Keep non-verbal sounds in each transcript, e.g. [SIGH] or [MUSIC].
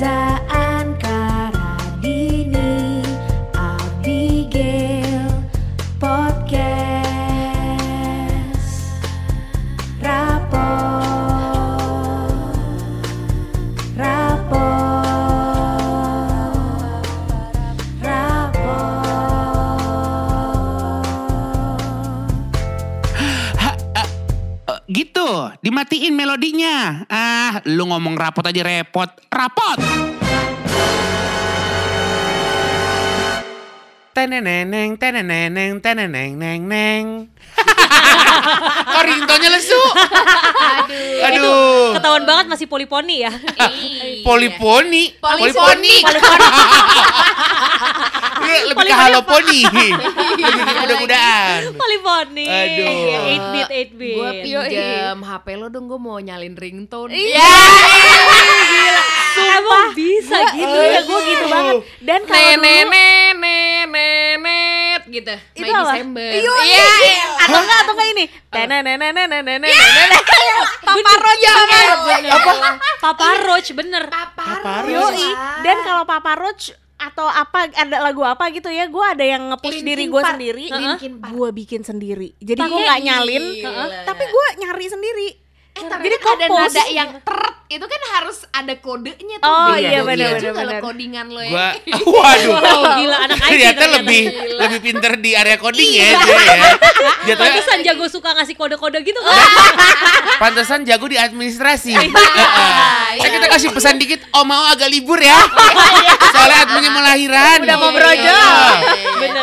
desire. Rapot aja repot. Rapot! Teneneneng, teneneng, neng, neng. Kok ringtone lesu? Aduh. Aduh. Ketahuan banget masih poliponi ya. Iya. Poliponi. Poliponi. Ini lebih ke haloponi. [LAUGHS] Lebih kuda-kudaan. poliponi. Aduh. 8 bit 8 bit. Gue pinjam HP lo dong, gue mau nyalin ringtone. Iya. Emang bisa gitu ya, gue gitu banget. Dan kalau dulu Nenek, nenet gitu. itu May apa? Desember. Iya, Iya, iya. Atau enggak, atau enggak ini. Tenenenenenenenenen. Papa Roach Bener. Apa? Papa Roach bener. Papa Roach. Dan kalau Papa Roach atau apa ada lagu apa gitu ya, gue ada yang nge-push Linkin diri gue sendiri. Linkin Park. Gue bikin sendiri. Jadi gue nggak nyalin, gila. tapi gue nyari sendiri. Eh, tapi Jadi kan ada nada yang teret itu kan harus ada kodenya tuh. Oh, iya, Iya bener, juga lo codingan lo ya. Gua, [LAUGHS] waduh. Wow, gila anak IT Ternyata lebih Gila. lebih pinter di area coding ya dia ya. Jatuhnya Pantesan jago suka ngasih kode-kode gitu kan. [LAUGHS] pantesan jago di administrasi. Iya. Heeh. Eh, kita kasih pesan dikit, oh mau agak libur ya. [LAUGHS] Soalnya adminnya mau lahiran. Udah mau Iya. brojol.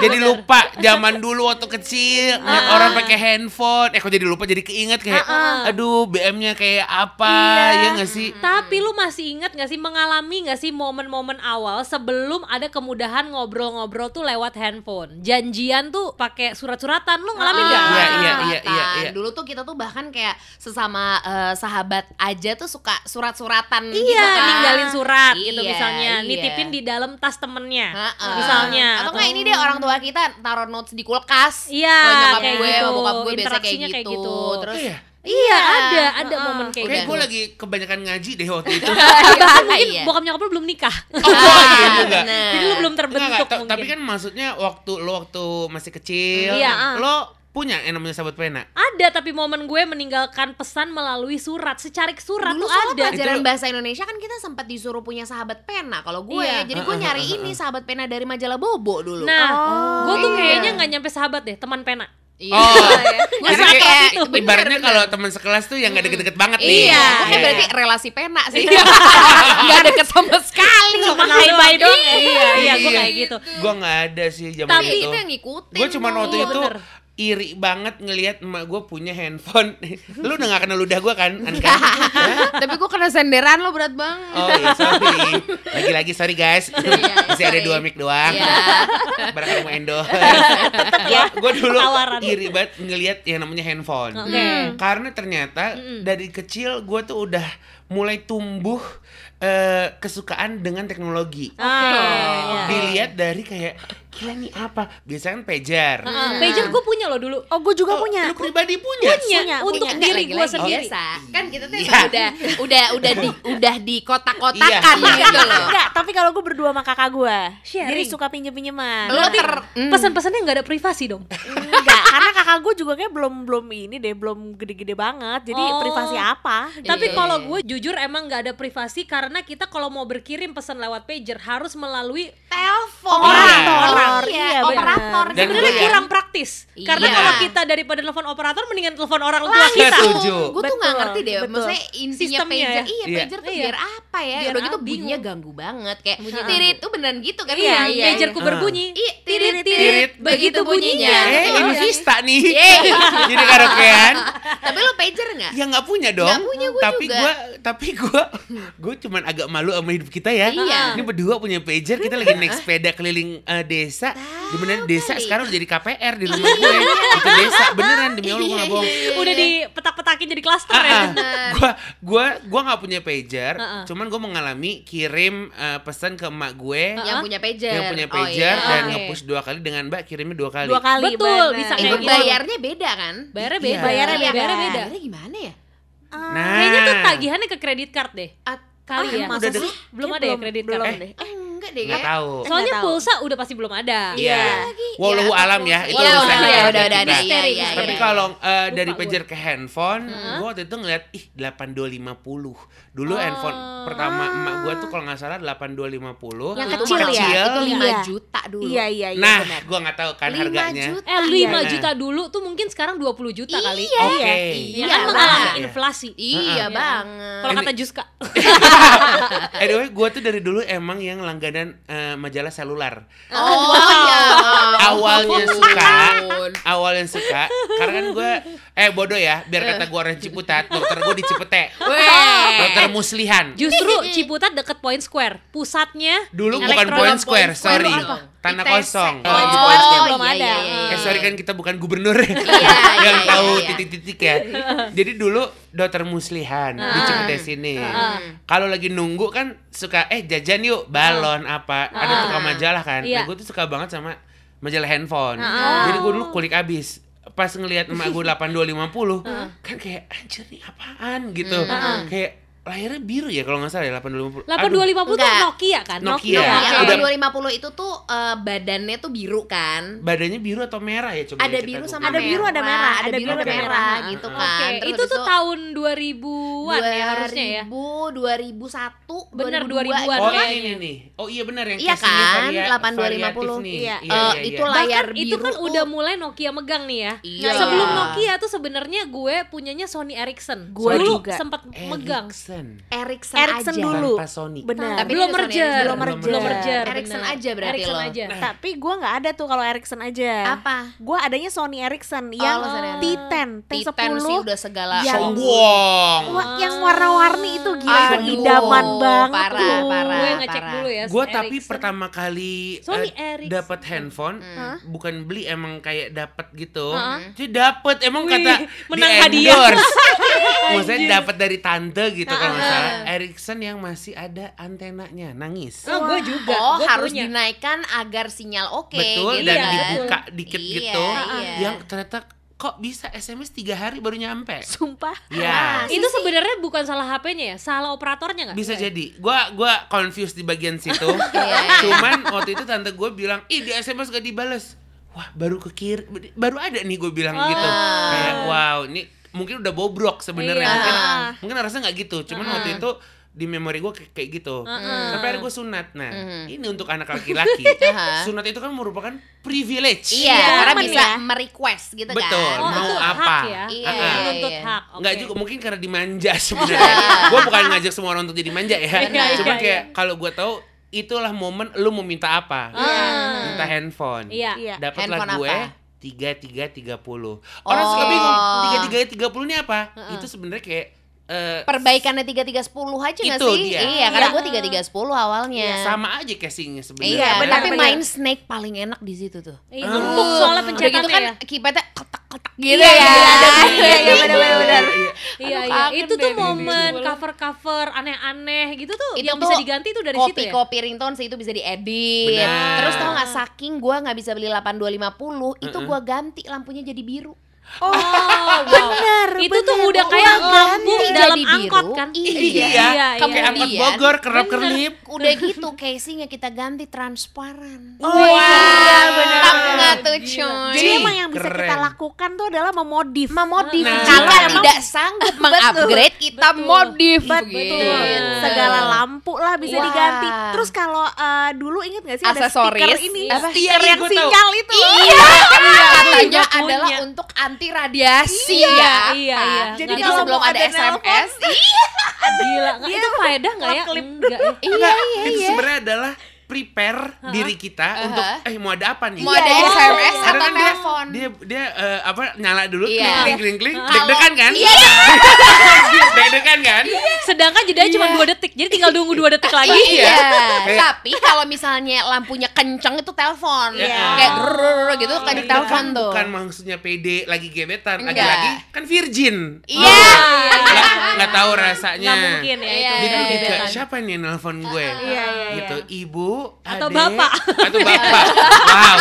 Jadi lupa zaman dulu waktu kecil orang pakai handphone. Eh kok jadi lupa jadi keinget kayak aduh BM-nya kayak apa ya nggak sih? Tapi lu masih ingat gak sih mengalami gak sih momen-momen awal sebelum ada kemudahan ngobrol-ngobrol tuh lewat handphone. Janjian tuh pakai surat-suratan. Lu ngalamin Ah, gak? Iya, iya, iya, Suratan. iya, iya. Dulu tuh kita tuh bahkan kayak sesama eh, sahabat aja tuh suka surat-suratan Iya, gitu kan. ninggalin surat gitu Iya, misalnya, iya. nitipin di dalam tas temennya. Heeh. Misalnya atau enggak ini deh orang tua kita taruh notes di kulkas. Iya, Kalau nyokap kayak gue, gitu. gue biasanya kayak gitu. kayak gitu. Terus Iya. Iya, ada ada Heeh. momen kayak Kayak gitu. gue lagi kebanyakan ngaji deh waktu itu. Bahkan [LAUGHS] mungkin Iya. bokap nyokap lu belum nikah. Oh, iya [LAUGHS] juga. bener. Jadi lu belum Enggak, terbentuk enggak, mungkin. tapi kan maksudnya waktu lo waktu masih kecil, Iya, ah. lo punya yang namanya sahabat pena. Ada tapi momen gue meninggalkan pesan melalui surat, secarik surat Dulu tuh ada. pelajaran bahasa Indonesia kan kita sempat disuruh punya sahabat pena kalau gue Iya. jadi gue nyari ini sahabat pena dari majalah Bobo dulu. Nah, gue tuh Iya. kayaknya nggak nyampe sahabat deh, teman pena. Iya. Oh, Gue jadi kayak itu. Ibaratnya kalau teman sekelas tuh yang gak deket-deket banget nih. Iya, gue kayak berarti relasi pena sih. [LAUGHS] Gak deket sama sekali. Cuma hai-bye doang. ya. Iya, iya, gue Iya. kayak gitu. Gue nggak ada sih zaman Tapi itu. itu yang ngikutin. Gue cuma waktu Iya, itu bener. Iri banget ngelihat emak gue punya handphone. [LAUGHS] Lu udah gak kenal ludah gue kan, Anka? Hah? [LAUGHS] Tapi gue kena senderan lo berat banget. Oh iya sorry Lagi-lagi sorry guys Iya, [LAUGHS] Masih ada dua mic doang Iya. Barangkali mau endo ya. Gue dulu Tawaran. iri banget ngelihat yang namanya handphone Oke. Karena ternyata dari kecil gue tuh udah mulai tumbuh eh, kesukaan dengan teknologi Ah, iya. Dilihat dari kayak Gila nih apa Biasanya kan pager Heeh, pager gue punya loh dulu. Oh gue juga Oh, punya Lu pribadi punya? Punya, Punya, untuk punya. diri gue sendiri. biasa. Kan kita tuh Iya. emang udah udah udah di udah di kotak-kotakan Iya. gitu loh. Enggak, tapi kalau gue berdua sama kakak gue. Jadi suka pinjem-pinjeman Lo Berarti ter mm. pesan-pesannya nggak ada privasi dong. Enggak, karena kakak gue juga kayak belum belum ini deh, belum gede-gede banget. Jadi Oh. privasi apa? gitu. Tapi Iya. kalau gue jujur emang nggak ada privasi karena kita kalau mau berkirim pesan lewat pager harus melalui telepon Operator, iya, iya, operator Dan sebenarnya gue ya- kurang praktis. Iya. Karena kalau kita daripada telepon operator mendingan telepon orang tua Lah, kita. setuju. gue tuh nggak Betul, ngerti deh betul. maksudnya intinya Sistemnya pager ya? iya Iya. pager tuh Iya. biar apa ya Biar udah gitu bunyinya ganggu banget kayak Bunyinya tirit tuh beneran gitu kan Iya, iya pagerku berbunyi. Iya, tirit tirit, Tirit. begitu bunyinya. Eh ini Vista nih. Jadi karaokean [LAUGHS] Tapi lo pager nggak? Ya nggak punya dong. Nggak punya, gua tapi juga. Tapi gua gua cuman agak malu sama hidup kita ya. Iya. Ini berdua punya pager, kita lagi naik sepeda keliling eh, desa. Di mana desa kali. sekarang udah jadi KPR di rumah gue. Itu desa beneran demi Allah gua nggak bohong. Udah dipetak-petakin jadi klaster Ah, ya. ah. gua gua gua nggak punya pager, Ah, ah. cuman gua mengalami kirim eh, pesan ke emak gue Yang punya pager. yang punya Oh, pager iya. dan Oke. nge-push dua kali dengan mbak kirimnya dua kali. Dua kali Betul, bener. bisa Itu gitu. bayarnya beda kan? Bayarnya Iya. beda. Bayarnya Iya beda. Bayarnya beda. Bayarnya gimana ya? Nah, Kayaknya tuh tagihannya ke kredit card deh. At- kali Ah, ya. masa Udah sih? Belum Kayak ada ya kredit belum card? deh. Eh, enggak deh Nggak kayak. tahu. Soalnya Nggak tahu. pulsa udah pasti belum ada. Iya. lagi. Wallahu Ya, alam ya, itu Iya, urusan udah, kita. udah, udah, iya, iya, Tapi iya. kalau Lupa dari pejer ke handphone, gue waktu itu ngeliat ih 8250. Dulu handphone pertama emak gue tuh kalau nggak salah 8250. Yang Itu kecil ya? Itu 5 Iya. juta dulu. Iya iya iya Nah, gue nggak tahu kan 5 harganya. juta. Eh 5 Iya. juta dulu tuh mungkin sekarang 20 juta kali. Iya. Oke. Ya Iya, kan mengalami inflasi. Iya Iya. banget. Kalau kata Juska. [LAUGHS] Anyway, gue tuh dari dulu emang yang langganan eh, majalah selular. Oh iya. Awalnya suka, awalnya suka, karena kan gue, eh bodoh ya, biar kata gue orang Ciputat, dokter gue di Cipete, dokter Muslihan. Justru Ciputat deket Point Square. Pusatnya Dulu bukan. Point Square, sorry, tanah ITC. kosong. Oh, Eh, di oh, belum iya, ada. iya, iya. Eh sorry kan kita bukan gubernur ya, [LAUGHS] Iya, yang iya, tahu iya. titik-titik ya. Jadi dulu dokter Muslihan di Ah. Cipete sini. Ah. Kalau lagi nunggu kan suka eh jajan yuk balon apa ada Ah. tukang majalah kan. Iya. Nah gue tuh suka banget sama majalah handphone. Ah. Jadi gue dulu kulik abis. Pas ngelihat emak gue 8250 kan kayak anjir nih apaan? Gitu. Kayak layarnya biru ya kalau nggak salah ya 8250. 8250 tuh Enggak. Nokia kan? Nokia. Iya, Udah- yang 250 itu tuh eh, badannya tuh biru kan. Badannya biru atau merah ya coba Ada kita biru sama Ada biru, ada merah. Ada Ada biru ada biru, ada merah merah. gitu Oke, kan. Terus itu tuh tahun 2000-an ya harusnya ya. 2000, 2001, Bener, 2002 2000-an. Oh gitu. ini nih nih. Oh iya benar yang Iya kan, varia- 8250. variatif nih. Iya. Iya, Eh, iya, itu iya. layar Bahkan itu biru kan tuh. udah mulai Nokia megang nih ya. Iya. Nah, sebelum Nokia tuh sebenarnya gue punyanya Sony Ericsson. Gue Dulu juga. sempat megang. Ericsson. Ericsson, Ericsson aja. dulu. Panasonic. Benar. Tapi belum Sony merger. Ericsson. Belum merger. Belum merger. Ericsson bener. aja berarti Ericsson lo. aja. Tapi gue nggak ada tuh kalau Ericsson aja. Apa? Gue adanya Sony Ericsson Oh, yang Sony T10, Titan T10 sih udah segala. Yang- Sombong. Wah, yang warna-warni itu gila itu Aduh, idaman banget parah, tuh. parah. gue ngecek dulu ya. Gue tapi Ericsson. pertama kali Sony eh, Ericsson. dapat handphone Hah? bukan beli emang kayak dapat gitu. Hah? Jadi dapat emang Wih, kata menang di hadiah. endorse. [LAUGHS] Maksudnya dapat dari tante gitu kalau nggak Ah. salah. Ericsson yang masih ada antenanya, nangis. Oh, gue juga. Oh, Gue harus punya. dinaikkan agar sinyal oke Betul gitu dan Iya, dibuka dikit Iya, gitu. iya. Yang ternyata kok bisa SMS tiga hari baru nyampe. Sumpah. Ya. Ah, Itu sebenarnya bukan salah HP-nya ya, salah operatornya nggak? Bisa jadi. Gua gua confused di bagian situ. [LAUGHS] Iya. Cuman waktu itu tante gue bilang, "Ih, di SMS gak dibales." Wah, baru kekir baru ada nih gue bilang Ah. gitu. Kayak wow, ini mungkin udah bobrok sebenarnya. Iya. Mungkin, Ah. mungkin rasanya nggak gitu. Cuman waktu itu di memori gue kayak, kayak gitu. Sampai akhirnya gue sunat. Nah, ini untuk anak laki-laki. [LAUGHS] Sunat itu kan merupakan privilege. Iya, Iya, karena bisa ya. merequest gitu kan. Betul. Oh, mau itu apa? hak ya? Iya, Ah, ah. iya, Menuntut iya. hak. Nggak oke. juga mungkin karena dimanja [LAUGHS] sebenarnya. gue bukan ngajak semua orang untuk jadi manja ya. Iya, Cuman iya, kayak kalau gue tahu itulah momen lu mau minta apa. Ah. Minta handphone. Iya. Iya. Dapatlah gue apa? Tiga tiga tiga puluh. Orang Oh. suka bingung tiga tiga tiga puluh ini apa? Itu sebenarnya kayak eh, Perbaikannya 3310 aja nggak sih? dia. Iya, karena Iya. gue 3310 awalnya. sama aja casingnya sebenarnya. Iya, benar, tapi benar. main Snake paling enak di situ tuh. Iya, empuk soalnya Udah gitu pencetannya kan ya. keypadnya ketak-ketak gitu Iya, ya. iya, ada Iya, iya, benar, benar, benar. Iya, Aduh, iya. kangen Itu tuh momen dulu. cover-cover aneh-aneh gitu tuh Itu yang tuh bisa diganti tuh dari situ ya. Kopi-kopi ringtone sih itu bisa diedit. Benar. Terus tau nggak saking gua nggak bisa beli 8250, itu gua ganti lampunya jadi biru. Oh, [LAUGHS] wow. benar. Itu tuh benar. udah Oh, kayak lampu dalam biru. angkot kan. Iya. Iya, iya, kayak iya. angkot Iya. Bogor kerap-kerip. Udah [LAUGHS] gitu casingnya kita ganti transparan. Oh iya, benar. Mantap benar. nggak tuh coy? Jadi emang yang bisa Keren. kita lakukan tuh adalah memodif. memodif. Nah. Jika Emang- tidak sanggup mengupgrade, kita Betul. modif. Betul. Gitu. Segala lampu lah bisa Wah. diganti. Terus kalau eh, dulu inget gak sih ada stiker ini? Apa? Stiker Iya, yang sinyal itu. Iya, [LAUGHS] katanya Gua punya. adalah untuk anti radiasi Iya, ya. iya, iya. Jadi, Jadi kalau sebelum mau ada ada SMS, Gila, nggak- itu faedah nggak ya? Enggak ya. iya Enggak, iya itu iya. sebenarnya adalah prepare diri kita untuk eh mau ada apa nih? Mau ada Iya. SMS Karena atau kan dia, telepon? dia dia eh, apa nyala dulu Iya. klik klik klik klik Kalau- deg-degan kan? Iya. [LAUGHS] deg-degan kan? Sedangkan jedanya cuma 2 detik. Jadi tinggal nunggu 2 detik lagi. Iya. Kayak- Tapi kalau misalnya lampunya kenceng itu telepon. Iya. Kayak grrrr gitu kan di telepon tuh. bukan maksudnya PD lagi gebetan, Enggak. lagi-lagi kan virgin. Iya. Nggak nggak tahu rasanya. Nggak mungkin ya Iya, itu. Jadi iya, siapa nih nelpon gue? Iya, iya, gitu, iya. Ibu, Atau adek, bapak. atau bapak. [LAUGHS] wow.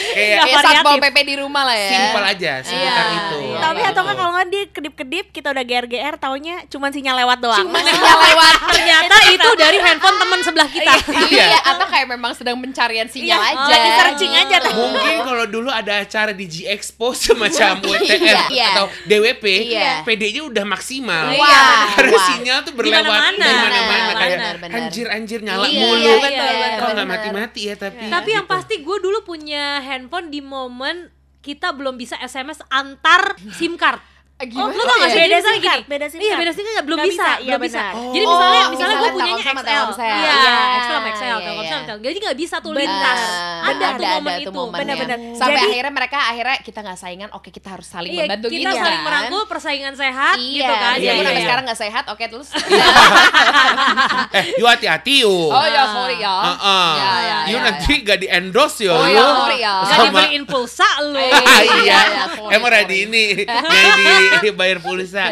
Kayak kayak Kayak satpol. PP di rumah lah ya. simpel aja sekitar Iya, itu. iya, Tapi iya. atau nggak kalau nggak dia kedip-kedip kita udah GR-GR taunya cuma sinyal lewat doang. Cuma sinyal lewat. [LAUGHS] Ternyata itu dari handphone teman sebelah kita. Iya. Iya, atau kayak memang sedang pencarian sinyal Iya, aja. lagi searching aja. Mungkin kalau dulu ada acara di G Expo semacam WTF Iya. atau DWP, Iya. PD-nya udah maksimal. Wah. sinyal tuh berlewat di mana-mana kayak benar, benar. anjir anjir nyala Iya, mulu. iya, betul, iya. Kok nggak mati-mati ya tapi. Tapi yang gitu. pasti gue dulu punya handphone di momen kita belum bisa SMS antar SIM card. Gimana lu tau gak sih? Beda Jadi SIM card, gini. beda SIM Iya, beda SIM card belum bisa, bisa, iya belum bisa. benar. Jadi Oh, misalnya misalnya misalnya gue punyanya XL. Iya, Iya, XL sama XL, iya, Telkomsel iya. sama. Jadi nggak bisa tuh lintas. Ada tuh momen ada itu. Benar-benar. Sampai Jadi- akhirnya mereka akhirnya kita nggak saingan, oke kita harus saling Iya, membantu kita gitu saling kan. merangkul, persaingan sehat Iya, gitu kan. Iya, iya, sampai iya. sekarang nggak sehat, oke terus. [LAUGHS] eh, you hati-hati you. oh ya sorry ya. Heeh. Ya, ya, you ya, nanti gak di endorse yo. Oh, you. ya, sorry ya. Gak dibeliin pulsa lu. Ah, [LAUGHS] Iya, iya. iya, sorry, Emang ada ini [LAUGHS] nggak [LAUGHS] dibayar pulsa.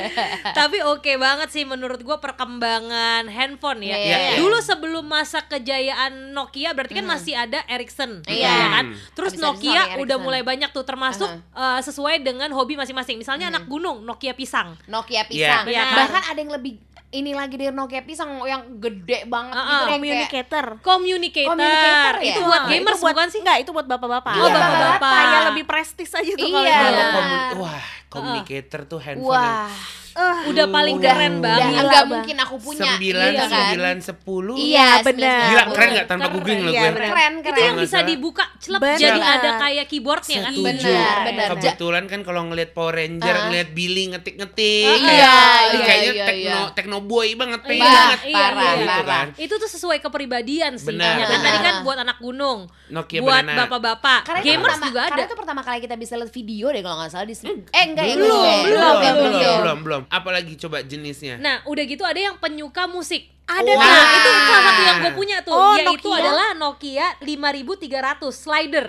Tapi oke banget sih menurut gue perkembangan handphone ya. Iya, iya, iya. Dulu sebelum masa kejayaan Nokia berarti kan masih ada Ericsson, Iya. ya kan? Hmm. Terus Habis Ericsson, Nokia Ericsson. udah mulai banyak tuh termasuk eh, sesuai dengan hobi masing-masing. Misalnya anak gunung, Nokia pisang. Nokia pisang. Iya. Iya kan? Bahkan ada yang lebih ini lagi dari Nokia pisang yang gede banget Ah, gitu yang kayak Communicator. Communicator, Communicator ya? itu buat Wah, gamers itu buat, bukan sih? Enggak, itu buat bapak-bapak. Iya, bapak-bapak. Kayak lebih prestis aja tuh Iya. Kalau wah, communicator tuh handphone yang wah, Eh, Udah paling udah keren udah banget. enggak Bang. mungkin aku punya sembilan iya kan? sembilan sepuluh. Iya, benar. Gila keren nggak tanpa Keren. googling lo Iya, gue. benar. Keren, Itu keren. yang bisa dibuka celep Benar. jadi ada kayak keyboardnya kan. Setuju. Benar, benar. Kebetulan kan kalau ngeliat Power Ranger, Ah. ngeliat Billy ngetik-ngetik, Iya, kayak, iya, ih, kayaknya iya, tekno iya. tekno boy banget, pengen Bah, banget. Iya, parah, iya. Gitu parah. kan. Itu tuh sesuai kepribadian sih. Benar, Ya kan? Tadi kan buat anak gunung, Nokia buat bapak-bapak, gamers juga ada. Karena itu pertama kali kita bisa lihat video deh kalau nggak salah di Eh enggak ya? belum, belum, ya, belum, belum. belum, belum, belum. Apalagi coba jenisnya. Nah, udah gitu ada yang penyuka musik. Ada tuh. Nah, itu salah satu yang gue punya tuh, Oh, yaitu Nokia. adalah Nokia 5300 slider.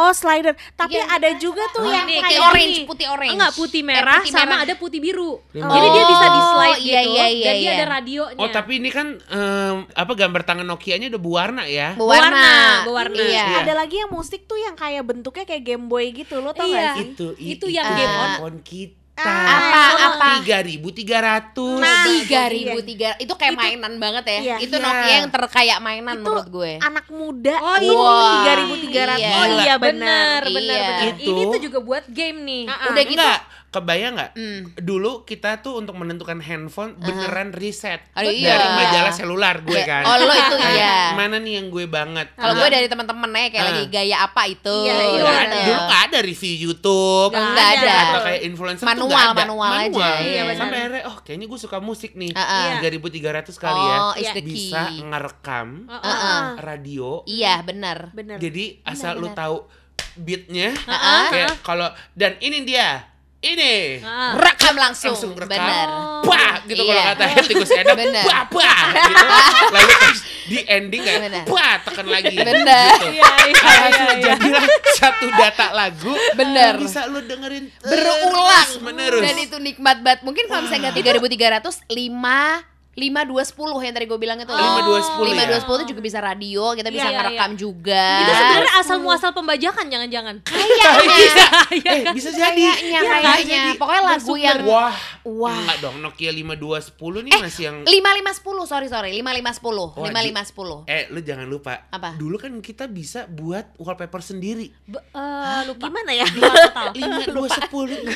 Oh, slider. Tapi Iya. ada juga tuh Oh, yang ini kayak putih orange, putih orange. Enggak, putih Eh, merah putih sama merah. ada putih biru. Lima. Jadi dia bisa di slide Oh, gitu iya, iya, iya, dan dia iya. ada radionya. Oh tapi ini kan em, apa gambar tangan Nokia-nya udah berwarna ya? Berwarna. Berwarna, berwarna. Iya. Ada lagi yang musik tuh yang kayak bentuknya kayak Game Boy gitu, lo tau Iya. gak sih? Itu Itu i- yang itu game on. kita. Apa, apa? Tiga ribu tiga ratus. Nah, tiga iya. ribu tiga itu kayak Itu- mainan banget ya iya. itu Iya. Nokia yang terkayak mainan Itu menurut gue Anak muda Oh, ini tiga ribu tiga ratus. Iya. Oh iya benar, Iya. benar. Itu- Ini tuh juga buat game nih. Ah, ah. udah gitu Enggak, kebayang nggak? Hmm. Dulu kita tuh untuk menentukan handphone beneran riset Aduh, iya. dari majalah selular gue kan. oh lo itu iya Mana nih yang gue banget? kalau Nah, gue dari teman-teman aja kayak Ah. lagi gaya apa itu Iya, iya. gitu. ada, dulu nggak ada review YouTube, Nggak ada. atau kayak influencer tuh Manual, nggak ada. manual aja, iya, benar. Sampai akhirnya, oh kayaknya gue suka musik nih, ah. tiga ribu tiga ratus kali ya, Oh, bisa ngerekam. Ah, ah. radio. iya benar Benar. Jadi asal lu benar. tahu beatnya, Ah, kayak kalau dan ini dia, ini Ah. rekam langsung, langsung rekam, benar bah gitu kalau Iya. kata tikus enak, Bener. bah bah [LAUGHS] gitu. Lalu terus di ending kayak Bener. bah tekan lagi. Bener. Gitu. Iya, iya, iya, iya. jadilah satu data lagu Bener. yang bisa lu dengerin berulang terus menerus. dan itu nikmat banget mungkin kalau misalnya nggak tiga ribu tiga ratus lima lima dua sepuluh yang tadi gue bilang itu Lima, dua, sepuluh lima ya? dua sepuluh itu juga bisa radio kita bisa Iya, ngerekam juga Itu sebenarnya asal muasal pembajakan jangan-jangan. kayaknya [LAUGHS] eh bisa jadi. kayaknya Iya, kayaknya pokoknya lagu yang Wah, Wah. enggak dong Nokia 5210 nih eh masih yang lima lima sepuluh sorry sorry lima lima sepuluh lima lima sepuluh Eh, lu jangan lupa. Apa? Dulu kan kita bisa buat wallpaper sendiri. Be- eh, lupa. Gimana ya? Total. [LAUGHS] 5210 ini.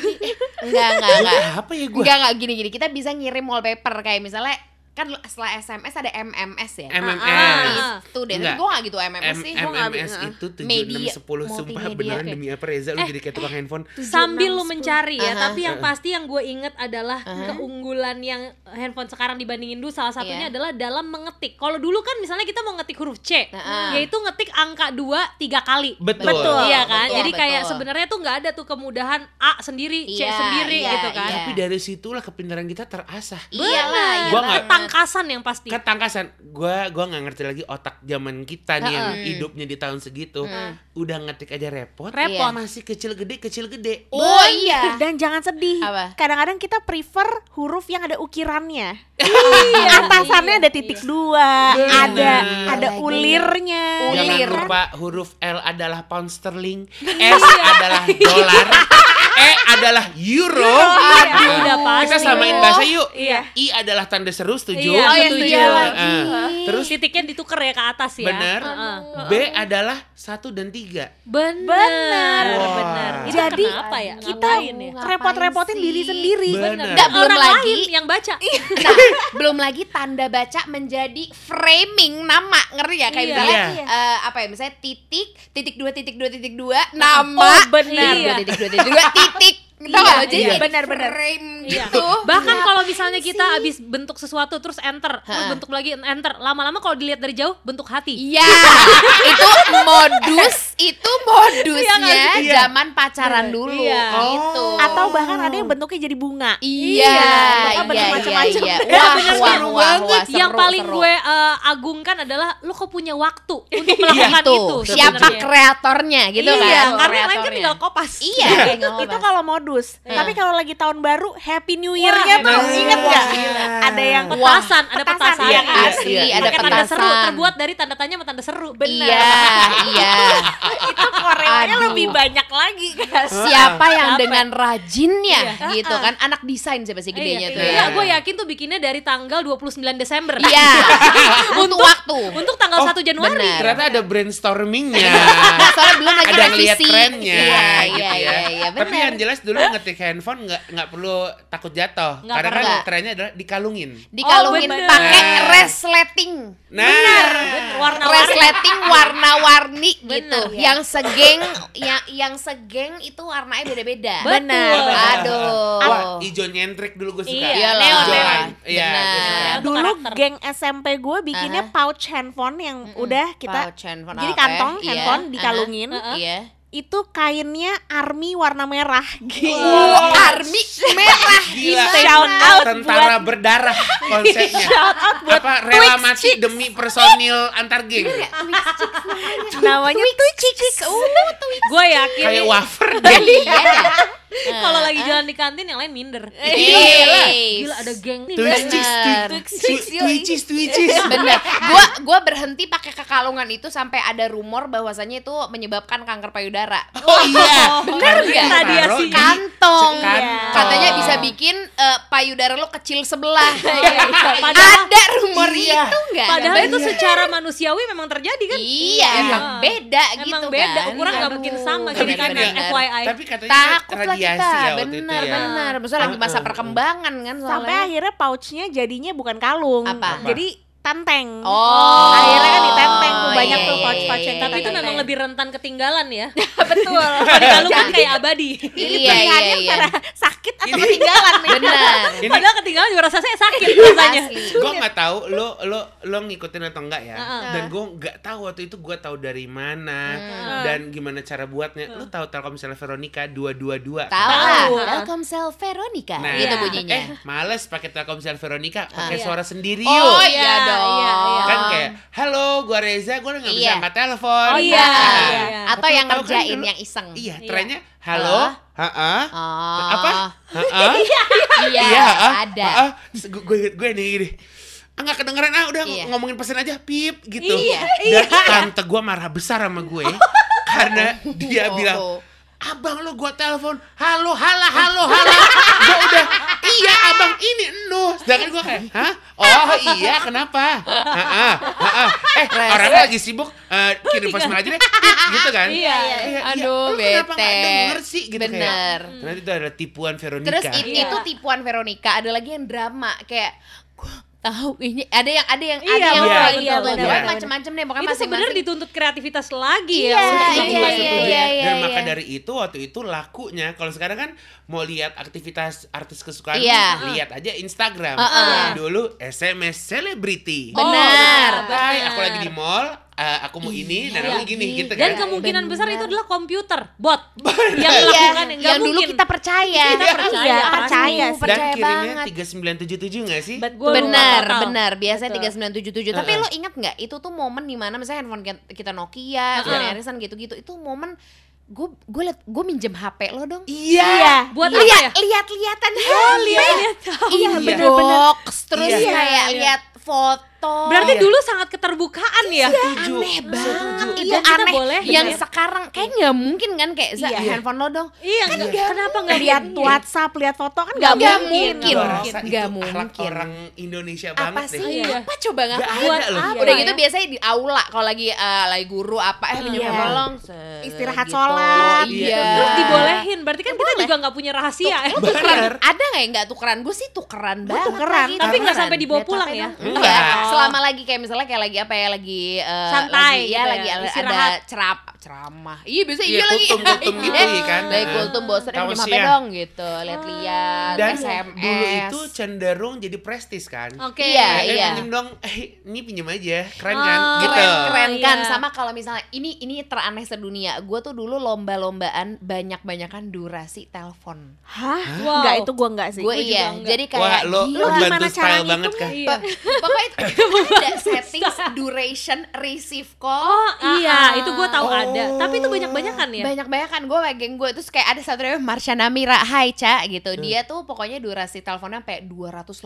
enggak enggak enggak Apa ya gua? enggak enggak gini gini kita bisa ngirim wallpaper kayak misalnya kan setelah SMS ada MMS ya MMS. Ah. itu deh tapi Enggak. gue gak gitu MMS sih Gua nggak MMS itu Media, 7610 sumpah multimedia. beneran demi apa Reza lu jadi kayak tukang handphone. Sambil lu mencari ya, tapi yang pasti yang gue inget adalah keunggulan yang handphone sekarang dibandingin dulu salah satunya Iya. adalah dalam mengetik. Kalau dulu kan misalnya kita mau ngetik huruf C, Aha. yaitu ngetik angka 2 tiga kali. Betul. Betul. Iya kan? betul, Jadi kayak sebenarnya tuh nggak ada tuh kemudahan A sendiri, C Iya, sendiri iya, gitu kan. iya. Tapi dari situlah kepintaran kita terasah. iyalah Gua iyalah. nggak- ketangkasan yang pasti. ketangkasan gua gua nggak ngerti lagi otak zaman kita nih yang Heeh. hidupnya di tahun segitu udah ngetik aja repot Repot. masih kecil gede kecil gede Oh iya. [LAUGHS] Dan jangan sedih. Kadang-kadang kita prefer huruf yang ada ukirannya. Atasannya ada titik dua, ada ada Lagi. ulirnya. jangan Ulir. lupa huruf L adalah pound sterling S adalah [LAUGHS] dolar E adalah euro Aduh, Nah, udah pasti. kita samain bahasa yuk Iya. I adalah tanda seru setuju Iya, Oh iya, setuju. iya terus Titiknya ditukar ya ke atas ya. Heeh. B adalah satu dan tiga. Bener. Itu Jadi, kenapa ya? Kita ya? repot-repotin diri sendiri. Nggak, belum Orang lagi. lain yang baca. [LAUGHS] Nah, belum lagi tanda baca menjadi framing nama, ngerti ya? Kayak Iya. misalnya Iya. eh, apa ya? Misalnya titik, titik dua, titik dua, titik dua, nama, Oh, benar. titik dua, titik dua, titik dua, titik. tik tik Tau Iya? Jadi iya. Benar-benar. frame Iya. gitu. Bahkan Ngapain kalau misalnya kita sih? abis bentuk sesuatu terus enter, terus Ha. bentuk lagi enter, lama-lama kalau dilihat dari jauh bentuk hati. Iya, [LAUGHS] itu modus, itu modusnya Iya. zaman pacaran dulu Iya. gitu. Atau bahkan ada yang bentuknya jadi bunga. Iya, Iya, iya, bentuk iya, macam-macam. iya. [LAUGHS] Bener, Wah, bener, wah, yang seru, paling seru. gue eh, agungkan adalah lu kok punya waktu [LAUGHS] untuk melakukan Tuh, itu. siapa kreatornya gitu iya, kan? karena yang lain kan tinggal kopas. Iya, itu kalau modus. Iya. Tapi kalau lagi tahun baru, Happy New Year-nya tuh nah, inget nggak? gila. Ada yang Petasan, ada Petasan, petasan. iya, kan? asli, Iya, ada Pakai tanda seru, petasan. terbuat dari tanda tanya sama tanda seru. Bener. Iya, iya. [LAUGHS] itu koreanya Aduh. lebih banyak lagi kan. Siapa yang Capek. dengan rajinnya Iya. gitu kan? Anak desain siapa sih gedenya iya, tuh iya, ya? gue yakin tuh bikinnya dari tanggal 29 Desember. Iya. [LAUGHS] Untuk waktu. Untuk tanggal Oh, 1 Januari. benar. ternyata ada brainstormingnya [LAUGHS] Soalnya belum lagi ada ngeliat revisi. trennya Iya, gitu iya, ya. iya, iya, Tapi benar. yang jelas dulu ngetik handphone nggak nggak perlu takut jatuh. Nggak Karena kan trennya adalah dikalungin. dikalungin Oh, pakai Nah. resleting. Nah, Bener, warna-warni. Resleting warna-warni Bener, gitu. ya. Yang segeng yang yang segeng itu warnanya beda-beda. Benar. Aduh. Wah, ijo nyentrik dulu gue suka. Iya, neon, neon. Iya. Benar. Dulu karakter. geng SMP gue bikinnya Aha. pouch handphone yang udah kita Pouch handphone, jadi oke. kantong Iya. handphone Aha. dikalungin. Iya. Itu kainnya army warna merah. Uh, army merah Gila. Shout out Tentara berdarah konsepnya. [LAUGHS] Shout out buat Apa rela mati Chicks. demi personil antar geng. Namanya Twix Chicks. Uh, tuh. Gue yakin Kayak wafer [LAUGHS] deh. Iya. [LAUGHS] kalau lagi jalan di kantin yang lain minder. Eh, Gila ada geng nih. Twitches, twitches, twitches. [LAUGHS] Bener, gua gua berhenti pakai kekalungan itu sampai ada rumor bahwasanya itu menyebabkan kanker payudara. Oh iya. Bener taruh di Kantong, katanya bisa bikin eh, payudara lo kecil sebelah. [LAUGHS] Padahal, ada rumor Iya. itu nggak? padahal Ada itu secara manusiawi memang terjadi kan? Iya, emang beda Emang gitu beda, kan. ukuran nggak mungkin sama. Jadi kan. FYI. Tapi katanya Takut radiasi kita, ya waktu bener itu ya. bener. Maksudnya lagi masa perkembangan kan soalnya. Sampai akhirnya pouchnya jadinya bukan kalung. Apa? Jadi tenteng. Oh, Akhirnya kan ditenteng tuh banyak iya, tuh iya, pouch-pouch iya, yang Tapi itu memang lebih rentan ketinggalan ya. [LAUGHS] betul. Kalau kan kayak abadi. Iya, Pilihannya iya, iya. antara atau Ini- ketinggalan nih. Benar. Ini Padahal ketinggalan juga rasanya sakit rasanya. Asli. gue nggak tahu lo lo lo ngikutin atau enggak ya Heeh. dan gue nggak tahu waktu itu gue tahu dari mana Hmm. dan gimana cara buatnya lo tahu Telkomsel Veronica dua dua dua Tahu lah, Tahu. Telkomsel Veronica. Nah, gitu iya. bunyinya. eh males pakai Telkomsel Veronica pakai Iya. suara sendiri Oh yuk iya dong. iya, iya. kan kayak halo gue Reza gue udah nggak bisa Iya. angkat telepon Oh, iya, Nah, iya. Atau yang kan ngerjain yang iseng. iya Iya. trennya halo ha Oh. apa [LAUGHS] Iya, iya ha ada. gue gue gue nih gini ah nggak kedengeran ah udah Iya. ngomongin pesan aja pip gitu Iya. dan tante gue marah besar sama gue [LAUGHS] karena dia Oh. bilang abang lo gua telepon halo hala halo hala. [LAUGHS] Gua udah iya abang ini enu sedangkan gua kayak hah? Oh iya kenapa? Heeh, heeh. eh orangnya lagi sibuk eh, kirim voicemail aja deh. Gitu kan? Iya, iya. Kayak, Aduh, lu kenapa nggak bete. denger sih? Gitu Bener. kayak ternyata itu adalah tipuan Veronica. Terus it- Iya. itu tipuan Veronica, ada lagi yang drama kayak gua tahu ini ada yang ada yang Iya, ada yang iya, kayak iya, benar. macam-macam deh, pokoknya Itu sebenarnya dituntut kreativitas lagi Iya, ya. untuk iya, membuat iya, itu. iya, dan iya, maka iya. dari itu waktu itu lakunya kalau sekarang kan mau lihat aktivitas artis kesukaan Iya. lihat aja Instagram Heeh. dulu SMS selebriti Benar. Oh, Hai, benar. aku lagi di mall eh, aku mau ini dan Iya. aku gini gitu kan. Dan kemungkinan besar Bener. itu adalah komputer, bot yang Iya, melakukan yang yang dulu mungkin. kita percaya. Kita percaya, Iya, percaya sih. dan percaya kirimnya banget. 3977 nggak sih? Bet- Gua benar, benar. Biasanya Betul. 3977. Tapi Heeh. lo ingat nggak itu tuh momen di mana misalnya handphone kita- Nokia, Sony Heeh. Ericsson gitu-gitu. Itu momen gue gue liat gue minjem HP lo dong. Iya. Buat apa lihat ya? lihat-lihatan Oh, lihat Iya, Iya. box terus Iya. kayak Iya. lihat foto. Berarti Iya. dulu sangat keterbukaan ya. Setuju. aneh banget Setuju. itu Dan aneh boleh, yang bener. sekarang kayak nggak mungkin kan kayak Za, Iya. handphone lo dong Iya, Kan nggak kenapa nggak lihat mungkin? WhatsApp, lihat foto kan Nggak nggak mungkin. mungkin. Nggak akhlak mungkin. orang Indonesia apa banget sih deh. Iya. apa coba nggak ada loh. Iya. udah gitu biasanya di aula kalau lagi eh, lagi guru apa eh Iya. lo Istirahat gitu. sholat. iya Terus dibolehin, berarti kan kita juga nggak punya rahasia ya. Ada nggak yang nggak tukeran gue sih tukeran banget tukeran. Tapi nggak sampai dibawa pulang ya? Enggak. Selama lagi kayak misalnya kayak lagi apa ya lagi eh, Santai lagi, ya gitu lagi ya, ada, ceram ceramah iya biasanya Iya, iya, lagi kultum-kultum [LAUGHS] gitu Iya. kan. lagi kultum Tahu minjem HP dong gitu lihat-lihat Dan SMS dulu itu cenderung jadi prestis kan. Oke. Iya, Eh, iya. pinjem dong. Eh, ini pinjem aja. Keren Oh, kan? Gitu. keren keren kan Iya. sama kalau misalnya ini ini teraneh sedunia gue tuh dulu lomba-lombaan banyak-banyakan durasi telepon Hah? Wow. Enggak itu gua enggak sih. gue iya enggak. jadi kayak Wah, lo, lo gimana bantu cara style banget kan? Iya. pokoknya itu [LAUGHS] ada settings duration receive call Oh iya, Ah, itu gue tahu Oh. Ada. Tapi itu banyak-banyakan ya. banyak banyak kan gue geng gue terus kayak ada satu namanya Marsha Namira Hai Ca gitu Hmm. dia tuh pokoknya durasi teleponnya sampai 218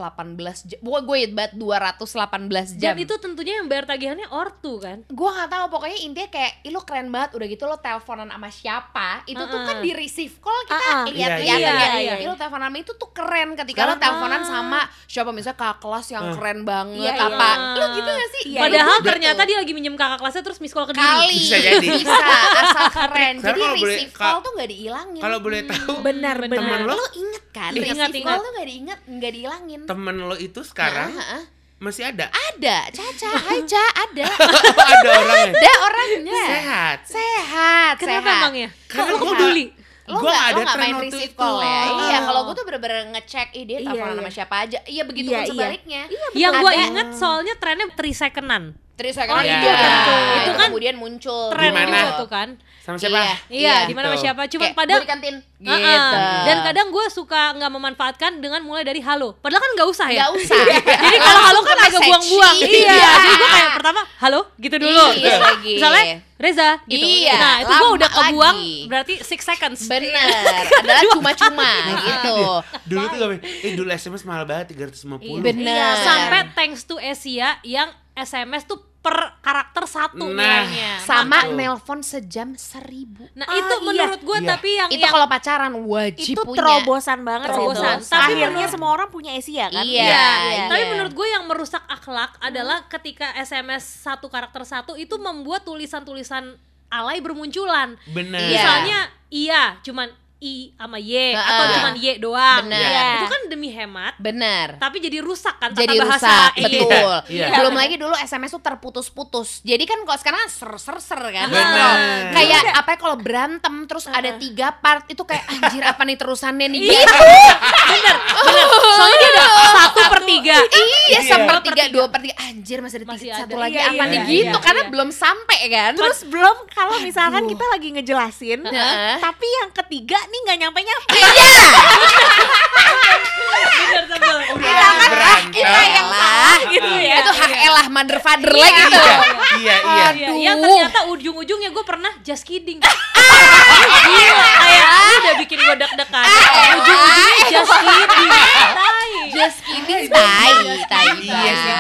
jam gue gue inget banget 218 jam Dan itu tentunya yang bayar tagihannya ortu kan. gue nggak tahu pokoknya intinya kayak Ih, lo keren banget udah gitu lo teleponan sama siapa itu tuh kan di receive call kita Uh-uh. lihat-lihat Iya, ya iya, iya. Ih, lo teleponan sama itu tuh keren ketika Sekarang- lo teleponan sama siapa misalnya kakak kelas yang Uh. keren banget Iya, iya. apa lo gitu gak sih Iya, Padahal iya. ternyata dia lagi minjem kakak kelasnya terus miss call ke diri. kali Bisa jadi. bisa asal [LAUGHS] keren jadi boleh- receive ka- call tuh nggak diilangin Kalau boleh tahu, Benar, Benar. benar. Temen lo? lo inget kan Ingat, receive ingat. call tuh nggak diinget nggak diilangin temen lo itu sekarang heeh. masih ada. ada Caca Hai Ca ada [LAUGHS] ada orangnya. ada orangnya Sehat. sehat Kenapa sehat emang ya? Kok Karena lo gua peduli? lo Gua lo ada nggak tren main receive itu. call ya Oh. iya kalau gue tuh bener-bener ngecek dia Iya, teleponan iya. sama siapa aja iya begitu Iya, pun iya. sebaliknya Yang gue inget soalnya trennya 3 secondan. Terus saya Oh, kan iya. itu Tentu. Itu kan kemudian muncul Tren Gimana? juga tuh kan. Sama siapa? Iya. Iya, di mana sama Gitu. siapa? Cuma padahal di kantin gitu Uh-uh. Dan kadang gue suka nggak memanfaatkan dengan mulai dari halo. Padahal kan nggak usah ya. nggak usah [LAUGHS] Jadi kalau halo kan agak buang-buang. Iya. Iya. Jadi gue kayak pertama halo gitu dulu. Iya Terus lagi. Misalnya Reza gitu. Iya, Nah itu gue udah kebuang lagi. berarti 6 seconds. bener [LAUGHS] adalah cuma-cuma gitu Dulu tuh gak eh dulu SMS mahal banget 350. Iya. bener Iya, Sampai thanks to Asia yang SMS tuh per karakter satu Nah, nilainya. sama Tuh. nelpon sejam seribu Nah Ah, itu iya. menurut gue Iya. tapi yang itu yang kalau pacaran wajib itu punya terobosan banget Terobosan. sih itu. Tapi Akhirnya menurut- semua orang punya Asia kan? Iya, Iya, iya. tapi menurut gue yang merusak akhlak adalah ketika SMS satu karakter satu itu membuat tulisan-tulisan alay bermunculan. Bener. Iya. Misalnya iya, cuman i sama y Heeh. atau cuman y doang. Bener. Iya. Itu kan demi hemat, bener tapi jadi rusak kan tata jadi bahasa. rusak Iya. betul Iya. belum [LAUGHS] lagi dulu SMS tuh terputus-putus jadi kan kalau sekarang ser ser ser kan. Kalau kayak apa ya, kalau berantem terus ada tiga part itu kayak anjir apa nih terusannya nih gitu. Bener, bener. Soalnya dia ada [LAUGHS] satu per tiga. iya Iya. sepertiga dua per tiga anjir masih ada tiga, Masih satu ada. lagi Iya, apa iya, nih iya, gitu iya. karena Iya. belum sampai kan Terus belum kalau misalkan kita lagi ngejelasin, Heeh. tapi yang ketiga nih nggak nyampe nyampe. Bener. Udah berantem. kita yang salah gitu ya. itu hak elah mother father lagi tuh Iya, iya, iya. Iya, ternyata ujung-ujungnya gue pernah just kidding. Gila, kayak lu udah bikin gue deg-degan. Ujung-ujungnya just kidding. Tai. just kidding tai tai Iya sih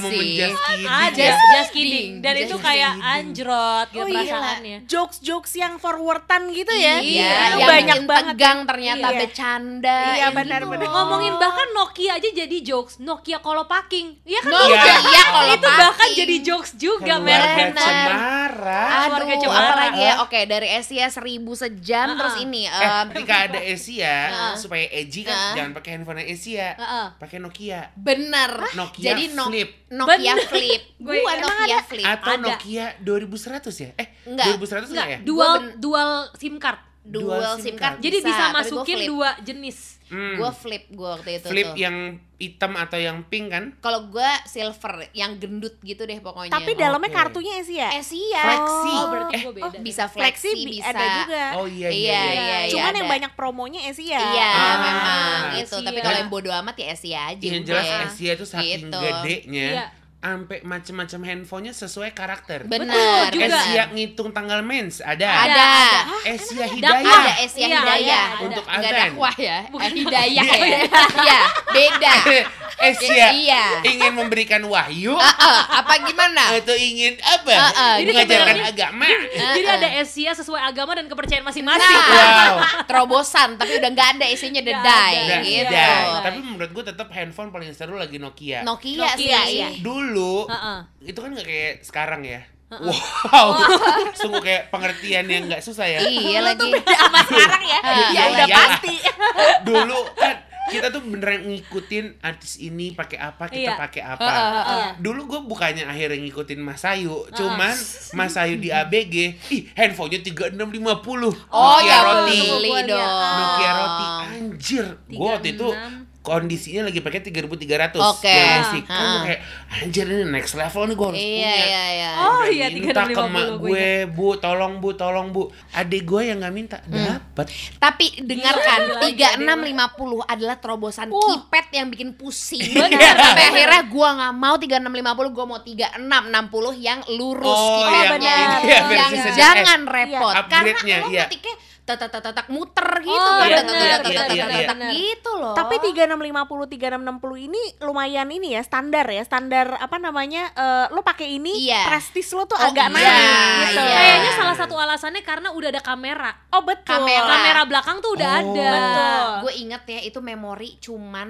sih. just kidding. Ada Just just kidding dan Just itu kayak kidding. anjrot gitu Oh iya, perasaannya. jokes-jokes yang forwardan gitu ya. Iya, Iya, yang banyak banget. tegang ternyata Iya. bercanda. Iya, benar-benar. gitu. Ngomongin bahkan Nokia aja jadi jokes. Nokia kalau packing. Iya kan Nokia, Nokia. iya, kalau itu bahkan jadi jokes juga. Benar. Cemara. Aduh, Cemara. apalagi ya? Oke, dari Asia seribu sejam terus ini Eh, ketika ada Asia supaya edgy kan jangan pakai handphone Asia. Pakai Nokia. bener. Nokia Jadi Flip. Nokia Bener. Flip. [LAUGHS] Gue Gua emang Nokia Flip. Atau Ada. Nokia 2100 ya? Eh, Enggak. 2100 enggak Enggak, ya? dual dual SIM card. dual, Dual SIM card. Jadi bisa, gua masukin dua jenis. Hmm. Gua flip gua waktu itu flip tuh. yang hitam atau yang pink kan? Kalau gua silver, yang gendut gitu deh pokoknya. Tapi dalamnya Oke. kartunya Asia. Asia. Flexi. Oh, berarti Eh, gua beda. Oh, bisa Flexi flexi, bi- bisa. ada juga. Oh iya iya. Iya, iya. iya, iya. Cuman yang ada. banyak promonya Asia. Iya, Ah. memang itu. Asia. Tapi kalau yang bodo amat ya Asia aja. Yang jelas Asia itu saking Gitu. gedenya. Iya. Sampai macam-macam handphonenya sesuai karakter. Benar, Betul juga. Asia ngitung tanggal mens ada. Ada. Asia Dakwah. Hidayah. Ada Asia Iya, Hidayah. ada, Untuk Nggak azan. dakwah ya. Bukan. Hidayah Iya. ya. Iya, beda. [LAUGHS] Asia Iya. ingin memberikan wahyu Ah, ah, apa gimana? atau ingin apa? Ah. Jadi Mengajarkan agama. [LAUGHS] Jadi Ah, ada Asia sesuai agama dan kepercayaan masing-masing. Nah, Wow. terobosan tapi udah nggak ada isinya dedai. Udah, gitu. udah. Iya. Tapi menurut gue tetap handphone paling seru lagi Nokia. Nokia, sih, Nokia, iya. Dulu Heeh. itu kan nggak kayak sekarang ya. Wow, [LAUGHS] sungguh kayak pengertian yang nggak susah ya. Iya lagi. Sama sekarang ya. Ya iya, udah iyalah. pasti. Dulu kan kita tuh beneran ngikutin artis ini pakai apa kita Iya. pakai apa. Heeh, heeh. Dulu gue bukannya akhirnya ngikutin Mas Ayu, cuman Mas Ayu di ABG, ih handphonenya 3650. Oh Nokia ya roti. beli Gua lihat. dong. Nokia roti anjir. Gue waktu itu 36. Kondisinya lagi pakai 3300 Oke. yang musik. Kan Ha. kayak anjir ini next level nih gue harus Iya, punya. iya, iya. Oh iya, minta ke 3650 mak gue gue, bu, tolong bu, tolong bu. Adik gue yang nggak minta, dapet. Tapi dengarkan Gila, gila, 3650 adalah terobosan Uh. kipet yang bikin pusing. Bener. Sampai akhirnya gua nggak mau 3650, gua mau 3660 yang lurus Oh, kipetnya. yang benar. iya, versi yang sedang. jangan Eh, repot. iya. Karena lo iya. ketiknya tatak-tatak muter gitu Oh, kan. iya, iya, iya, iya, iya. gitu loh. Tapi 3650 3660 ini lumayan ini ya standar ya standar apa namanya eh, lo pakai ini Iya. prestis lo tuh Oh, agak iya, naik gitu. iya. Kayaknya salah satu alasannya karena udah ada kamera. Oh betul. Kamera. Kamera belakang tuh udah Oh. ada. Betul. gue inget ya itu memori cuman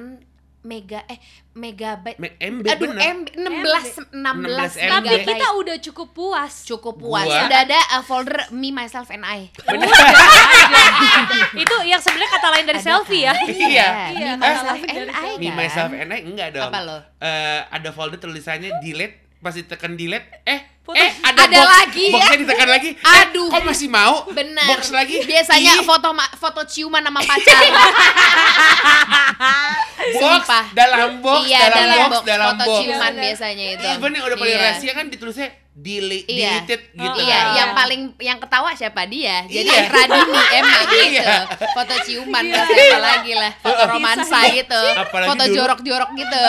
mega eh megabyte Me- MB aduh bener. MB 16 16 MB. Tapi megabyte. kita udah cukup puas. cukup puas Gua- sudah ada uh, folder me myself and I itu yang sebenarnya kata lain dari Ada selfie ya. kan? Iya. me Iya, myself kata lain and I Me kan? myself and I enggak dong. Apa lo? Eh, ada folder tulisannya delete pas ditekan delete eh Foto- eh ada, Ada box, lagi ya? boxnya ditekan lagi Aduh. eh, kok masih mau Bener. box lagi Biasanya Ih, foto foto ciuman sama pacar. [LAUGHS] box Sumpah. dalam box iya, dalam, dalam box, box, dalam foto box ciuman Iya, biasanya itu. even yang udah paling Iya. rahasia kan ditulisnya delete Iya. deleted gitu Iya, Ah. yang paling yang ketawa siapa dia? Jadi Iya. Radini emang [LAUGHS] gitu. Iya. Foto ciuman terus siapa lagi lah, foto romansa gitu, Apalagi foto jorok-jorok gitu.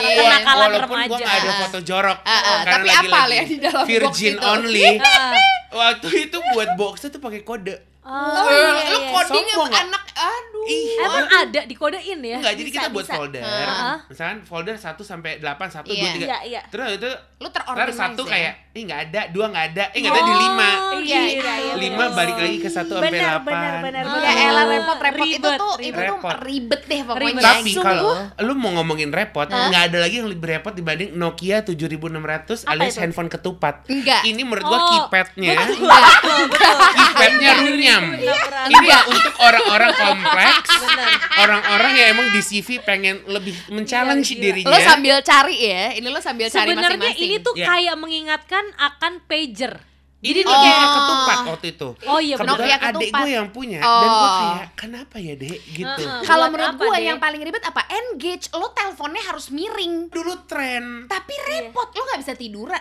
Iya. Walaupun gua nggak ada foto jorok ah, karena tapi apa ya di dalam box virgin itu? only. Waktu itu buat boxnya tuh pakai kode Oh, Lu- iya, lu iya. codingnya Sombong nggak? anak aduh. Ih, Emang ada dikodein ya? Enggak, jadi Bisa, kita buat bisa. folder. Heeh. Misalkan folder 1 sampai 8, 1, Iya. 2, 3. Iya, iya. Terus itu Lu terorganize satu ya? kayak, ih nggak ada, dua nggak ada, eh nggak ada di Oh, lima. Iya, iya, iya, Lima betul. balik lagi ke satu sampai Benar, delapan. benar, benar, Ah. benar. Ya elah repot-repot itu Ribet, tuh ribet. itu tuh Repot. ribet deh pokoknya. Ribet. Tapi kalau lu mau ngomongin repot, nggak ada lagi yang lebih repot dibanding Nokia 7600 Apa alias itu? handphone ketupat. Enggak. Ini menurut gua Oh. keypadnya, Enggak. keypadnya runyam. Ini ya untuk orang-orang kompleks, orang-orang yang emang di CV pengen lebih men-challenge Iya, gila. dirinya. Lo sambil cari ya. Ini lo sambil cari Sebenarnya masing-masing. ini tuh Ya. kayak mengingatkan akan pager. Ini Oh. Nokia ketupat waktu itu. Oh iya benar. Nokia Kebetulan adik gue yang punya dan gue Oh. kayak kenapa ya dek gitu. Heeh. Kalau menurut Dek? yang paling ribet apa? Engage. Lo teleponnya harus miring. Dulu tren Tapi repot. Lo nggak bisa tiduran.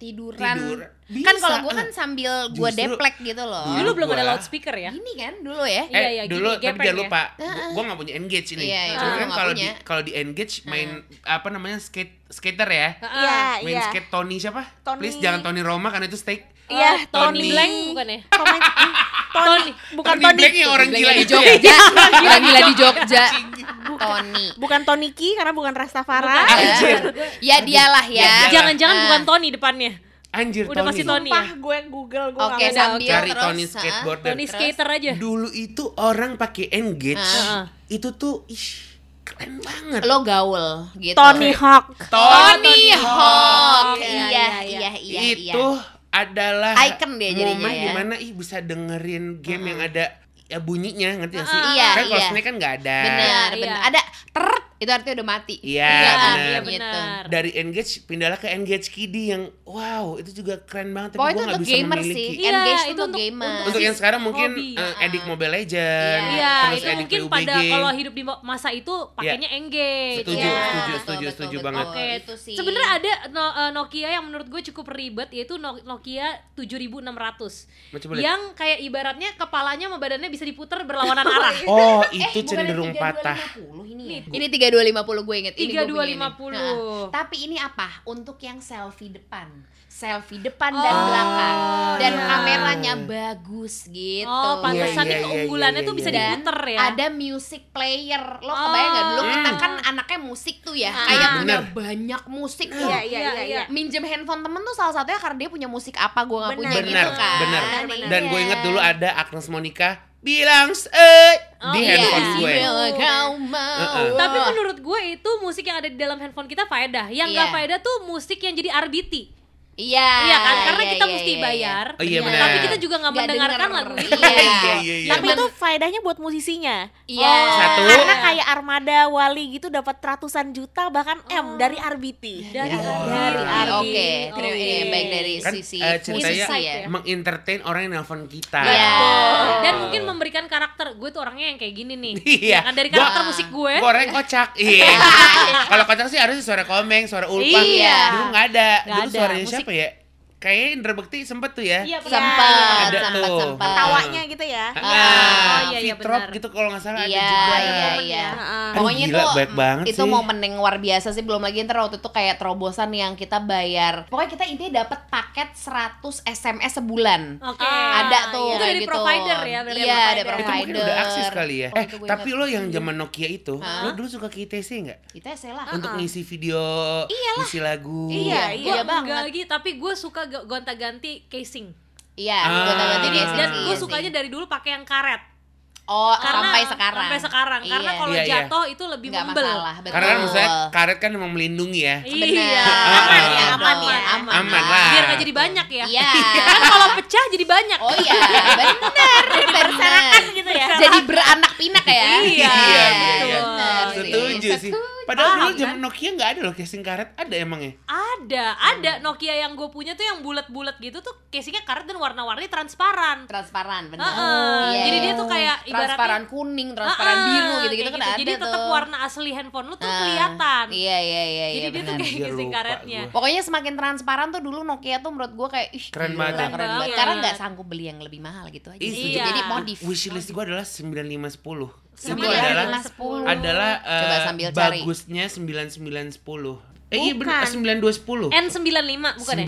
Tiduran. tidur. Kan Bisa. kalau gua kan sambil gua Justru- deplek gitu loh. Dulu Dulu belum ada loudspeaker ya? Gini kan dulu ya. Iya, eh iya, dulu gini, tapi gepeng jangan ya. lupa, gue gak punya engage ini. Iya, iya, Cuma kan kalau di kalau di engage main apa namanya skate skater ya, Iya, main iya. skate Tony siapa? Tony- Please jangan Tony Roma karena itu steak. Iya, Oh, Tony Tony. Blank bukan ya? [LAUGHS] Komen- Tony, bukan Tony Tony. Black yang orang Blank gila di itu ya. Jogja. Gila-gila di Jogja. Tony. Bukan Tony Ki karena bukan Rastafari. Bukan. Anjir. Ya dialah ya. Ya, Jangan-jangan Ah. bukan Tony depannya. Anjir Udah Tony. pasti Tony. Sumpah gue Google gue Oke, nggak sambil Cari terus, Tony skateboarder. Tony Terus? skater aja. Dulu itu orang pakai engage. Heeh. Itu tuh ih keren banget. Lo gaul gitu. Tony Hawk. Tony Hawk. Hawk. Iya, Iya, iya, iya, iya, iya. Adalah Icon dia jadinya momen ya. di mana ih bisa dengerin game yang ada ya bunyinya ngerti gak sih? Iya, kan kalau iya. Snake kan nggak ada. Benar, Iya. benar. Ada ter itu artinya udah mati. Iya, ya, benar. Gitu. Iya, Dari engage pindahlah ke engage kiddy yang wow, itu juga keren banget tapi oh, gue gak bisa gamer memiliki. Sih. Ya, engage itu untuk gamer. Untuk, untuk yang sekarang mungkin iya. eh, uh, edik Mobile Legend, iya. terus itu mungkin PUBG. pada kalau hidup di masa itu pakainya ya. engage. Setuju, ya. setuju, betul, setuju, betul, setuju betul, banget. Oke, oh, itu sih. Sebenarnya ada no, uh, Nokia yang menurut gue cukup ribet yaitu Nokia 7600. Yang kayak ibaratnya kepalanya sama badannya bisa diputer berlawanan arah. oh, [LAUGHS] eh, itu cenderung patah. Ini, ya? ini 3250 gue inget. Ini gue punya ini. 3250. Nah, tapi ini apa? Untuk yang selfie depan. Selfie depan dan Oh, belakang. Dan iya. kameranya bagus gitu. Oh, pantesan Iya, iya, nih keunggulannya iya, tuh iya, bisa iya. dan diputer ya. ada music player lo Oh. kebayang nggak dulu kita Hmm. kan anaknya musik tuh ya Ah. kayak punya Bener. banyak musik tuh Iya, iya, iya, iya. minjem handphone temen tuh salah satunya karena dia punya musik apa gue nggak Bener. punya Benar, gitu kan benar. Benar. Dan gue Iya. inget dulu ada Agnes Monica bilang eh Oh, di iya. handphone Iya, gue. bila kau mau. Heeh. Tapi menurut gue itu musik yang ada di dalam handphone kita faedah. Yang nggak Iya. faedah tuh musik yang jadi RBT. Iya Iya kan? Karena iya, kita iya, mesti iya, bayar. Oh, iya, Benar. benar. Tapi kita juga nggak mendengarkan denger. lagu itu. Iya. Iya, iya, iya. Tapi itu faedahnya buat musisinya. iya Satu. Karena kayak Armada Wali gitu dapat ratusan juta bahkan M dari RBT. Dari Oh, RBT. dari RBT. oke terima Oke. ini baik dari Kan sisi eh, ceritanya musisi ya mengentertain orang yang nelpon kita. Iya. Dan mungkin memberikan karakter gue tuh orangnya yang kayak gini nih. Iya. Ya kan dari karakter musik gue. Gue orangnya kocak. [LAUGHS] Iya. Kalau kocak sih harusnya suara komeng, suara ulpa. Iya. Dulu nggak ada. Dulu suaranya siapa ya? Kayaknya Indra Bekti sempet tuh ya. Iya, sempat Ada sempat tuh. sempat Tawanya gitu ya. Ah, Oh, iya, iya, Fitrop benar. gitu kalau nggak salah ada Iya, juga. iya, iya. ya. Aduh, Pokoknya gila, itu baik banget itu sih. momen yang luar biasa sih belum lagi ntar waktu itu kayak terobosan yang kita bayar. Pokoknya kita intinya dapat paket 100 SMS sebulan. Oke. ada tuh iya. Itu dari gitu. provider ya, dari Iya, ada provider. Itu mungkin provider. udah akses kali ya. Oh, eh, tapi lo yang zaman Nokia itu, Hah? lo dulu suka ke ITC nggak? Kita sih lah. Untuk ngisi video, ngisi lagu. Iya, iya enggak banget. lagi, tapi gue suka gonta-ganti casing. Iya, Ah. gua tahu ganti Jadi- casing Dan gue iya sukanya dari dulu pakai yang karet. Oh, Karena sampai sekarang. Sampai sekarang. Karena Iya. kalau Iya, iya. jatuh itu lebih nggak membel. masalah, betul. Karena kan maksudnya karet kan emang melindungi ya. Iya. Benar. Aman ya, Iya aman ya. aman, Aman lah. Biar gak jadi banyak ya. [LAUGHS] Iya. Kan kalau pecah jadi banyak. Oh iya, benar, benar. gitu ya. Jadi beranak pinak ya. Iya, Iya, iya, iya. Benar. Setuju sih. Padahal dulu Paham, zaman kan? Nokia nggak ada loh casing karet. Ada emangnya? Ada, ada Nokia yang gue punya tuh yang bulat-bulat gitu tuh casingnya karet dan warna-warni transparan. transparan benar. Heeh. Iya, Jadi iya. dia tuh kayak ibaratnya transparan kuning, transparan Heeh, biru gitu-gitu kan ada Jadi tetap tuh. warna asli handphone lu tuh Ah, kelihatan. Iya iya iya Jadi iya dia tuh kayak Iya, casing karetnya. gua. Pokoknya semakin transparan tuh dulu Nokia tuh menurut gua kayak ih Keren banget. keren Keren banget. banget. Karena nggak sanggup beli yang lebih mahal gitu aja. Iya. Jadi modif. Wishlist gue adalah 9510. Itu 9510. adalah 10. adalah eh, Coba sambil cari. bagusnya 9910. Eh iya Bukan. benar 9210. N95 bukan ya?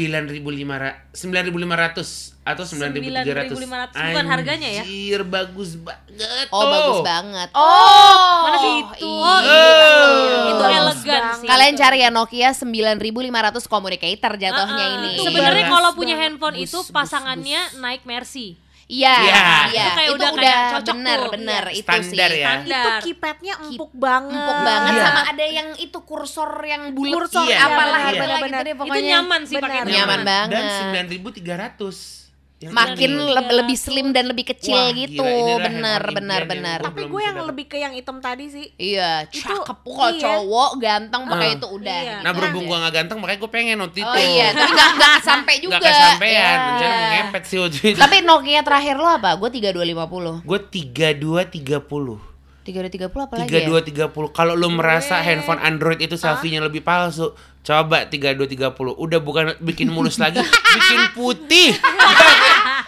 9500 atau 9300. 9.500, bukan harganya ya? Anjir, bagus banget. Oh, bagus banget. Oh, Mana sih Oh, itu? iya. Oh, Oh. itu elegan sih. Kalian itu. cari ya Nokia 9500 communicator jatuhnya Uh-uh. ini. Sebenarnya kalau punya handphone Bus, itu bus, pasangannya naik Mercy. Iya, Iya. iya. Itu kayak udah kayak cocok bener, tuh. bener Iya. itu Standar sih. ya. itu Standar. keypadnya empuk banget. Empuk banget Iya. sama ada yang itu kursor yang bulat Kursor, iya, apalah itulah benar, gitu deh Itu pokoknya. nyaman sih Benar. pakainya. Nyaman banget. Dan 9300. Yang Makin ini. le- lebih slim dan lebih kecil Wah, gitu. gila, bener, bener, bener. Tapi gue yang lebih ke yang hitam tadi sih. Iya, Itu- cakep kok iya. cowok ganteng pakai Ah. itu udah. Iya. Nah berhubung gua gak ganteng makanya gue pengen waktu itu. Oh iya, tapi gak, gak sampai juga. Gak kesampean, Ya. rencana ngepet sih waktu itu. Tapi Nokia terakhir lo apa? Gue 3250. Gue 3230. 3230 apa lagi ya? 3230. Kalau lu merasa handphone Android itu selfie-nya lebih palsu, coba 3230. Udah bukan bikin mulus lagi, [LAUGHS] bikin putih.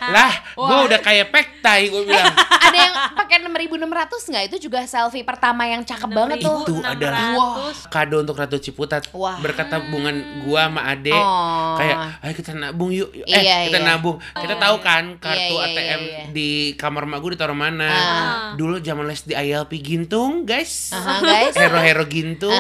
lah, gue udah kayak pektai gue bilang. Ada yang pakai 6600 nggak? Itu juga selfie pertama yang cakep banget tuh. Itu adalah 600. kado untuk Ratu Ciputat Wah. berkat tabungan gua sama Ade Oh. kayak ayo kita nabung yuk eh Iya, kita iya. nabung kita tahu kan kartu Iya, iya, ATM iya, iya. di kamar mak gue ditaruh mana Ah. dulu zaman les di ILP Gintung guys hero-hero Gintung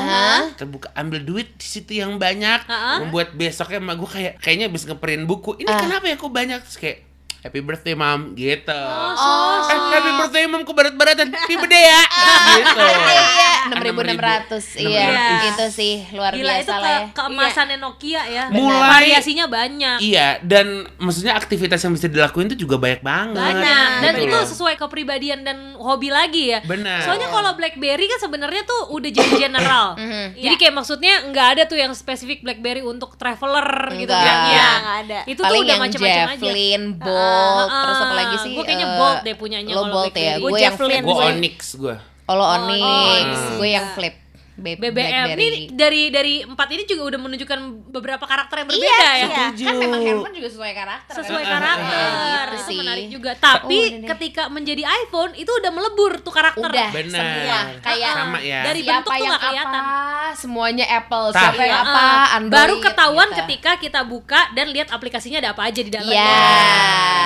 kita buka ambil duit di situ yang banyak Aha. membuat besoknya emak gue kayak kayaknya habis ngeprint buku ini Ah. kenapa ya kok banyak Terus kayak happy birthday mam gitu. Oh. Eh, happy birthday mam ke barat-baratan. Happy birthday ya. [LAUGHS] gitu. Iya, enam ribu enam ratus. Iya, 6.600. itu sih luar Gila itu biasa ke, lah ya. keemasannya Nokia ya. Mulai- variasinya banyak. Iya, dan maksudnya aktivitas yang bisa dilakuin itu juga banyak banget. Banyak dan Gitu itu loh. sesuai kepribadian dan hobi lagi ya. Benar. Soalnya kalau BlackBerry kan sebenarnya tuh udah jadi general. [LAUGHS] Mhm. Jadi kayak maksudnya nggak ada tuh yang spesifik BlackBerry untuk traveler gitu Enggak. kan. Iya, Ya. nggak ada. Itu tuh Paling udah yang macam-macam aja. Javelin, Bolt, Ah, terus apa lagi sih? Gue kayaknya Eh, Bolt deh punyanya Lo kalau Bolt ya. Gua gue yang flip. Gue Onyx gue. Oh, lo Onyx, gue yang flip. BBM Blackberry. ini dari dari empat ini juga udah menunjukkan beberapa karakter yang berbeda Iya, ya. iya. Kan memang handphone juga sesuai karakter. kan? sesuai Ah, karakter gitu itu sih. menarik juga tapi Oh, ketika menjadi iPhone itu udah melebur tuh karakter Udah Benar. semua kayak Sama ya. Dari siapa bentuk tuh kelihatan. apa, semuanya Apple, Tapi- siapa yang apa, Android. baru ketahuan gitu. ketika kita buka dan lihat aplikasinya ada apa aja di dalamnya Iya.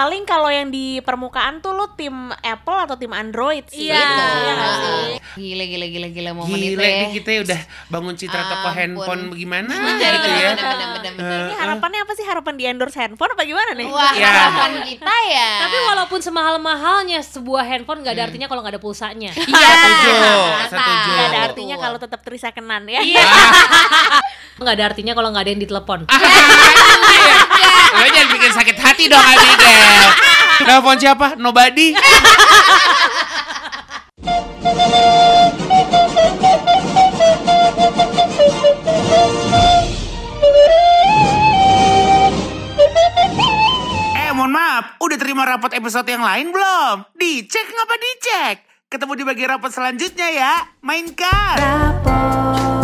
Paling kalau yang di permukaan tuh lu tim Apple atau tim Android sih. Iya. Gitu, Gitu. iya? Gila gila gila gila momen itu Gila ya. kita udah bangun citra toko Ampun. handphone bagaimana Bener, gitu ya. bener, bener, bener, bener. Ini harapannya apa sih? Harapan di endorse handphone apa gimana nih? Wah, Ya. harapan kita ya. tapi walaupun semahal-mahalnya sebuah handphone nggak ada artinya kalau nggak ada pulsanya Iya, setuju, Mantap. setuju. Gak ada artinya kalau tetap trisekenan ya. Iya. nggak ada artinya kalau nggak ada yang ditelepon [LAUGHS] Lo jangan bikin sakit hati dong Abigail. Telepon siapa? Nobody. Eh, mohon maaf, udah terima rapot episode yang lain belum? Dicek ngapa dicek? Ketemu di bagian rapot selanjutnya ya. Mainkan. Rapor.